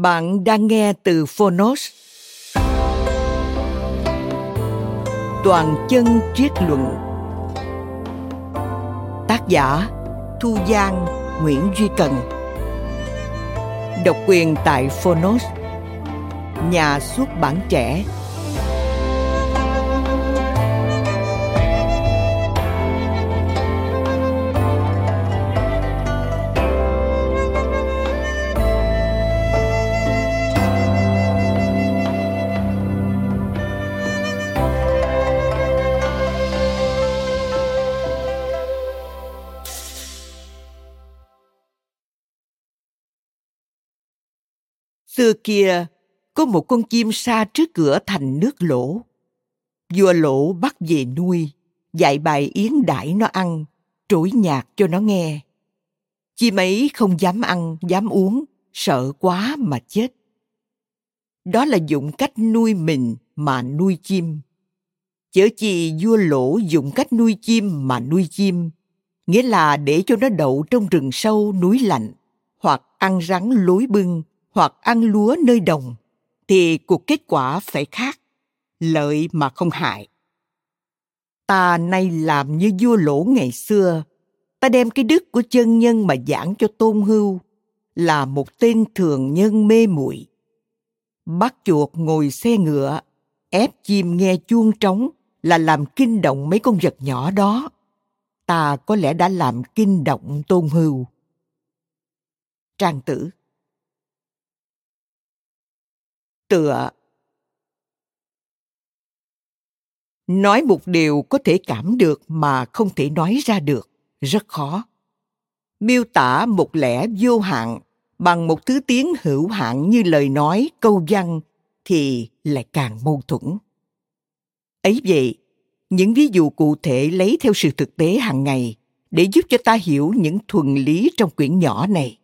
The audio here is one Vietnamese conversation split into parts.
Bạn đang nghe từ Phonos. Toàn chân triết luận. Tác giả, Thu Giang, Nguyễn Duy Cần. Độc quyền tại Phonos. Nhà xuất bản trẻ. Xưa kia, có một con chim sa trước cửa thành nước lỗ. Vua lỗ bắt về nuôi, dạy bài yến đãi nó ăn, trỗi nhạc cho nó nghe. Chim ấy không dám ăn, dám uống, sợ quá mà chết. Đó là dụng cách nuôi mình mà nuôi chim. Chớ chi vua lỗ dùng cách nuôi chim mà nuôi chim, nghĩa là để cho nó đậu trong rừng sâu núi lạnh, hoặc ăn rắn lối bưng, hoặc ăn lúa nơi đồng, thì cuộc kết quả phải khác, lợi mà không hại. Ta nay làm như vua lỗ ngày xưa, ta đem cái đức của chân nhân mà giảng cho tôn hưu, là một tên thường nhân mê muội. Bắt chuột ngồi xe ngựa, ép chim nghe chuông trống là làm kinh động mấy con vật nhỏ đó. Ta có lẽ đã làm kinh động tôn hưu. Trang tử tựa. Nói một điều có thể cảm được mà không thể nói ra được, rất khó. Miêu tả một lẽ vô hạn bằng một thứ tiếng hữu hạn như lời nói, câu văn thì lại càng mâu thuẫn. Ấy vậy, những ví dụ cụ thể lấy theo sự thực tế hàng ngày để giúp cho ta hiểu những thuần lý trong quyển nhỏ này.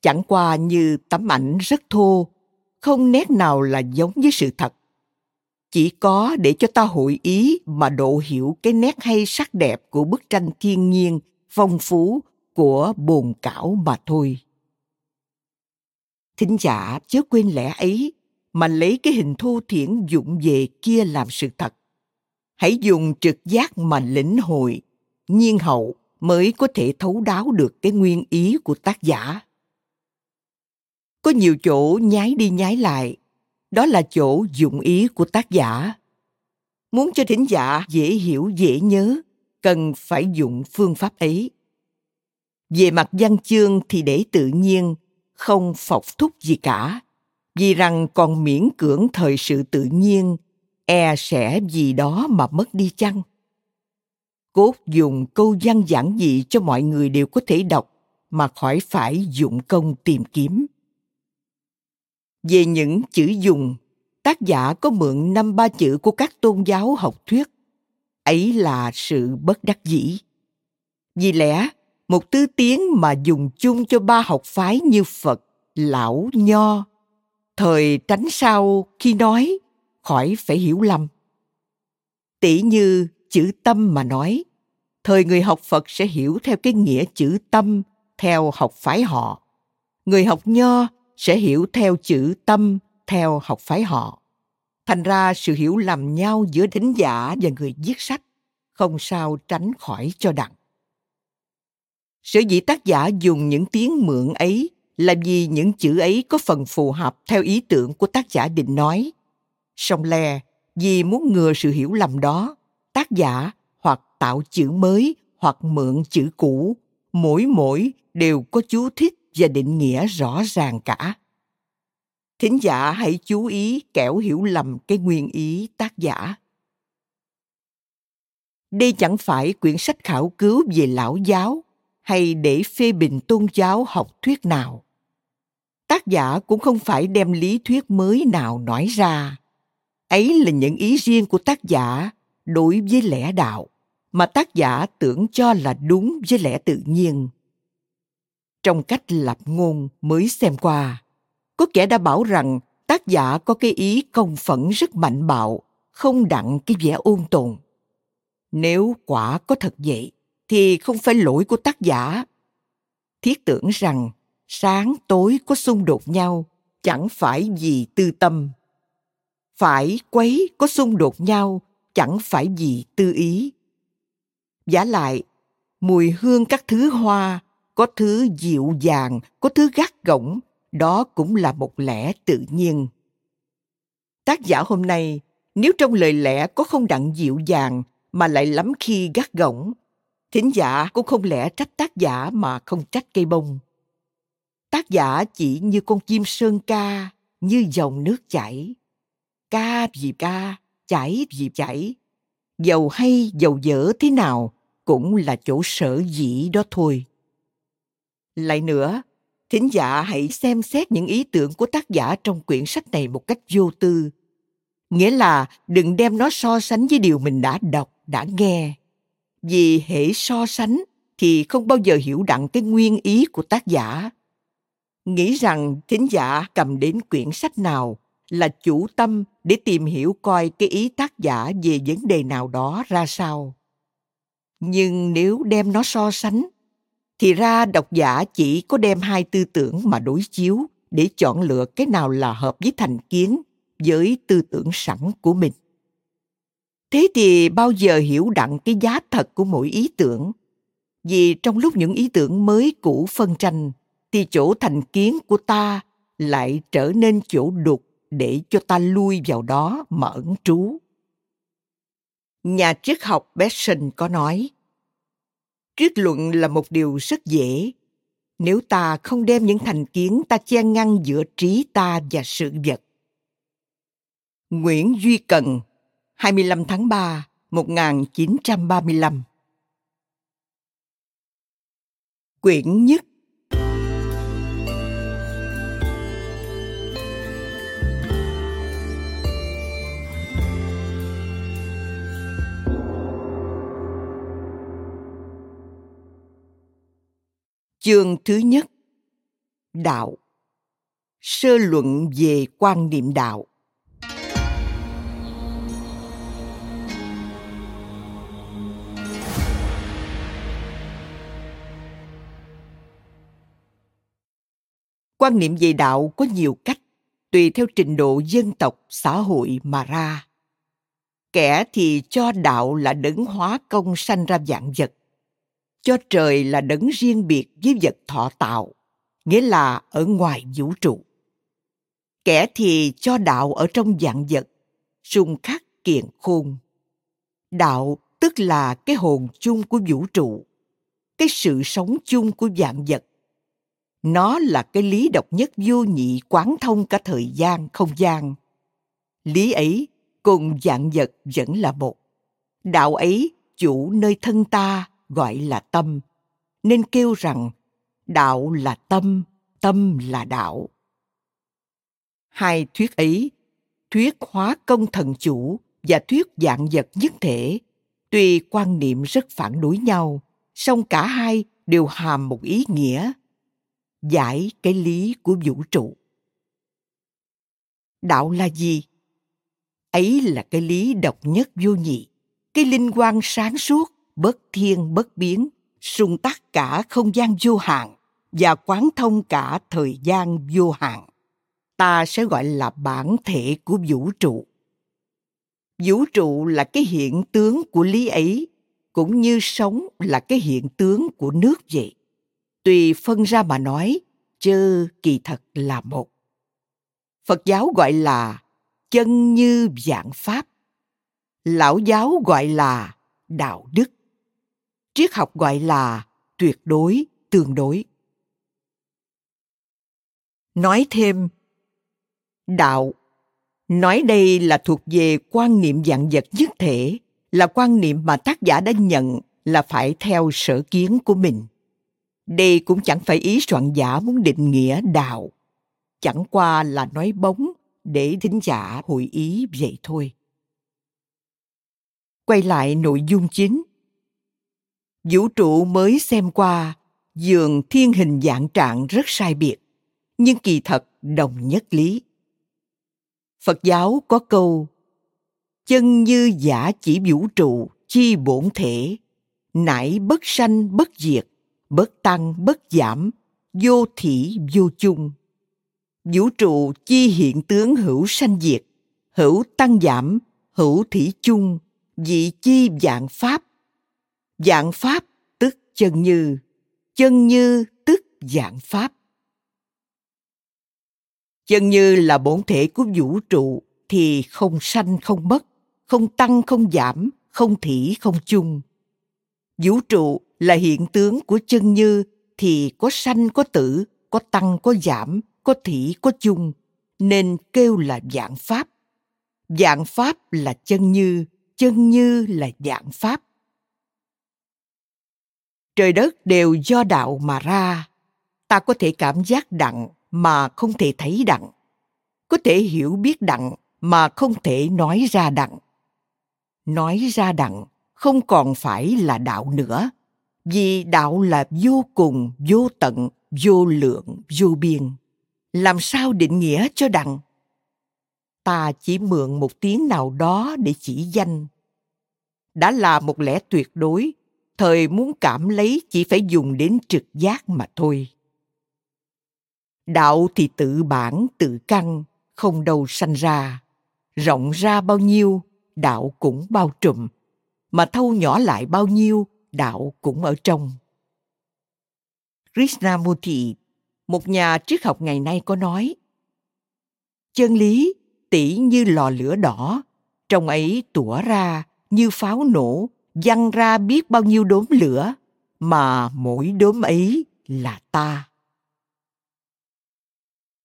Chẳng qua như tấm ảnh rất thô không nét nào là giống với sự thật. Chỉ có để cho ta hội ý mà độ hiểu cái nét hay sắc đẹp của bức tranh thiên nhiên, phong phú của bồn cảo mà thôi. Thính giả, chớ quên lẽ ấy, mà lấy cái hình thô thiển dụng về kia làm sự thật. Hãy dùng trực giác mà lĩnh hội, nhiên hậu mới có thể thấu đáo được cái nguyên ý của tác giả có nhiều chỗ nhái đi nhái lại. Đó là chỗ dụng ý của tác giả. Muốn cho thính giả dễ hiểu, dễ nhớ, cần phải dụng phương pháp ấy. Về mặt văn chương thì để tự nhiên, không phọc thúc gì cả. Vì rằng còn miễn cưỡng thời sự tự nhiên e sẽ gì đó mà mất đi chăng? Cốt dùng câu văn giản dị cho mọi người đều có thể đọc, mà khỏi phải dụng công tìm kiếm về những chữ dùng, tác giả có mượn năm ba chữ của các tôn giáo học thuyết. Ấy là sự bất đắc dĩ. Vì lẽ, một thứ tiếng mà dùng chung cho ba học phái như Phật, Lão, Nho, thời tránh sao khi nói, khỏi phải hiểu lầm. Tỷ như chữ tâm mà nói, thời người học Phật sẽ hiểu theo cái nghĩa chữ tâm theo học phái họ. Người học Nho sẽ hiểu theo chữ tâm, theo học phái họ. Thành ra sự hiểu lầm nhau giữa thính giả và người viết sách không sao tránh khỏi cho đặng. Sở dĩ tác giả dùng những tiếng mượn ấy là vì những chữ ấy có phần phù hợp theo ý tưởng của tác giả định nói. Song le vì muốn ngừa sự hiểu lầm đó, tác giả hoặc tạo chữ mới hoặc mượn chữ cũ, mỗi mỗi đều có chú thích và định nghĩa rõ ràng cả. Thính giả hãy chú ý kẻo hiểu lầm cái nguyên ý tác giả. Đây chẳng phải quyển sách khảo cứu về lão giáo hay để phê bình tôn giáo học thuyết nào. Tác giả cũng không phải đem lý thuyết mới nào nói ra. Ấy là những ý riêng của tác giả đối với lẽ đạo mà tác giả tưởng cho là đúng với lẽ tự nhiên trong cách lập ngôn mới xem qua. Có kẻ đã bảo rằng tác giả có cái ý công phẫn rất mạnh bạo, không đặng cái vẻ ôn tồn. Nếu quả có thật vậy, thì không phải lỗi của tác giả. Thiết tưởng rằng sáng tối có xung đột nhau, chẳng phải vì tư tâm. Phải quấy có xung đột nhau, chẳng phải vì tư ý. Giả lại, mùi hương các thứ hoa có thứ dịu dàng, có thứ gắt gỏng, đó cũng là một lẽ tự nhiên. Tác giả hôm nay, nếu trong lời lẽ có không đặng dịu dàng mà lại lắm khi gắt gỏng, thính giả cũng không lẽ trách tác giả mà không trách cây bông. Tác giả chỉ như con chim sơn ca, như dòng nước chảy. Ca vì ca, chảy vì chảy. Dầu hay dầu dở thế nào cũng là chỗ sở dĩ đó thôi lại nữa, thính giả hãy xem xét những ý tưởng của tác giả trong quyển sách này một cách vô tư. Nghĩa là đừng đem nó so sánh với điều mình đã đọc, đã nghe. Vì hễ so sánh thì không bao giờ hiểu đặng cái nguyên ý của tác giả. Nghĩ rằng thính giả cầm đến quyển sách nào là chủ tâm để tìm hiểu coi cái ý tác giả về vấn đề nào đó ra sao. Nhưng nếu đem nó so sánh thì ra độc giả chỉ có đem hai tư tưởng mà đối chiếu để chọn lựa cái nào là hợp với thành kiến với tư tưởng sẵn của mình. Thế thì bao giờ hiểu đặng cái giá thật của mỗi ý tưởng? Vì trong lúc những ý tưởng mới cũ phân tranh, thì chỗ thành kiến của ta lại trở nên chỗ đục để cho ta lui vào đó mà ẩn trú. Nhà triết học Besson có nói triết luận là một điều rất dễ nếu ta không đem những thành kiến ta che ngăn giữa trí ta và sự vật. Nguyễn Duy Cần, 25 tháng 3, 1935 Quyển nhất Chương thứ nhất. Đạo. Sơ luận về quan niệm đạo. Quan niệm về đạo có nhiều cách, tùy theo trình độ dân tộc, xã hội mà ra. Kẻ thì cho đạo là đấng hóa công sanh ra dạng vật cho trời là đấng riêng biệt với vật thọ tạo, nghĩa là ở ngoài vũ trụ. Kẻ thì cho đạo ở trong dạng vật, xung khắc kiện khôn. Đạo tức là cái hồn chung của vũ trụ, cái sự sống chung của dạng vật. Nó là cái lý độc nhất vô nhị quán thông cả thời gian không gian. Lý ấy cùng dạng vật vẫn là một. Đạo ấy chủ nơi thân ta gọi là tâm, nên kêu rằng đạo là tâm tâm là đạo. Hai thuyết ấy, thuyết hóa công thần chủ và thuyết dạng vật nhất thể, tuy quan niệm rất phản đối nhau, song cả hai đều hàm một ý nghĩa, giải cái lý của vũ trụ. Đạo là gì? Ấy là cái lý độc nhất vô nhị, cái linh quan sáng suốt bất thiên, bất biến, sung tắc cả không gian vô hạn và quán thông cả thời gian vô hạn. Ta sẽ gọi là bản thể của vũ trụ. Vũ trụ là cái hiện tướng của lý ấy, cũng như sống là cái hiện tướng của nước vậy. Tùy phân ra mà nói, chớ kỳ thật là một. Phật giáo gọi là chân như dạng pháp. Lão giáo gọi là đạo đức triết học gọi là tuyệt đối, tương đối. Nói thêm, đạo. Nói đây là thuộc về quan niệm dạng vật nhất thể, là quan niệm mà tác giả đã nhận là phải theo sở kiến của mình. Đây cũng chẳng phải ý soạn giả muốn định nghĩa đạo. Chẳng qua là nói bóng để thính giả hội ý vậy thôi. Quay lại nội dung chính vũ trụ mới xem qua, dường thiên hình dạng trạng rất sai biệt, nhưng kỳ thật đồng nhất lý. Phật giáo có câu, chân như giả chỉ vũ trụ, chi bổn thể. Nải bất sanh bất diệt, bất tăng bất giảm, vô thỉ vô chung. Vũ trụ chi hiện tướng hữu sanh diệt, hữu tăng giảm, hữu thỉ chung dị chi dạng pháp dạng pháp tức chân như. Chân như tức dạng pháp. Chân như là bổn thể của vũ trụ thì không sanh, không mất, không tăng, không giảm, không thỉ, không chung. Vũ trụ là hiện tướng của chân như thì có sanh, có tử, có tăng, có giảm, có thỉ, có chung. Nên kêu là dạng pháp. Dạng pháp là chân như chân như là dạng pháp trời đất đều do đạo mà ra. Ta có thể cảm giác đặng mà không thể thấy đặng. Có thể hiểu biết đặng mà không thể nói ra đặng. Nói ra đặng không còn phải là đạo nữa, vì đạo là vô cùng, vô tận, vô lượng, vô biên. Làm sao định nghĩa cho đặng? Ta chỉ mượn một tiếng nào đó để chỉ danh. Đã là một lẽ tuyệt đối thời muốn cảm lấy chỉ phải dùng đến trực giác mà thôi. Đạo thì tự bản, tự căn, không đâu sanh ra. Rộng ra bao nhiêu, đạo cũng bao trùm. Mà thâu nhỏ lại bao nhiêu, đạo cũng ở trong. Krishnamurti, một nhà triết học ngày nay có nói, chân lý tỉ như lò lửa đỏ, trong ấy tủa ra như pháo nổ văng ra biết bao nhiêu đốm lửa, mà mỗi đốm ấy là ta.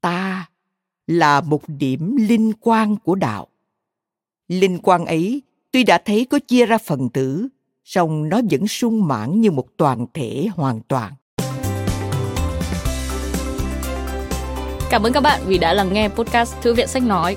Ta là một điểm linh quan của đạo. Linh quan ấy tuy đã thấy có chia ra phần tử, song nó vẫn sung mãn như một toàn thể hoàn toàn. Cảm ơn các bạn vì đã lắng nghe podcast Thư viện Sách Nói.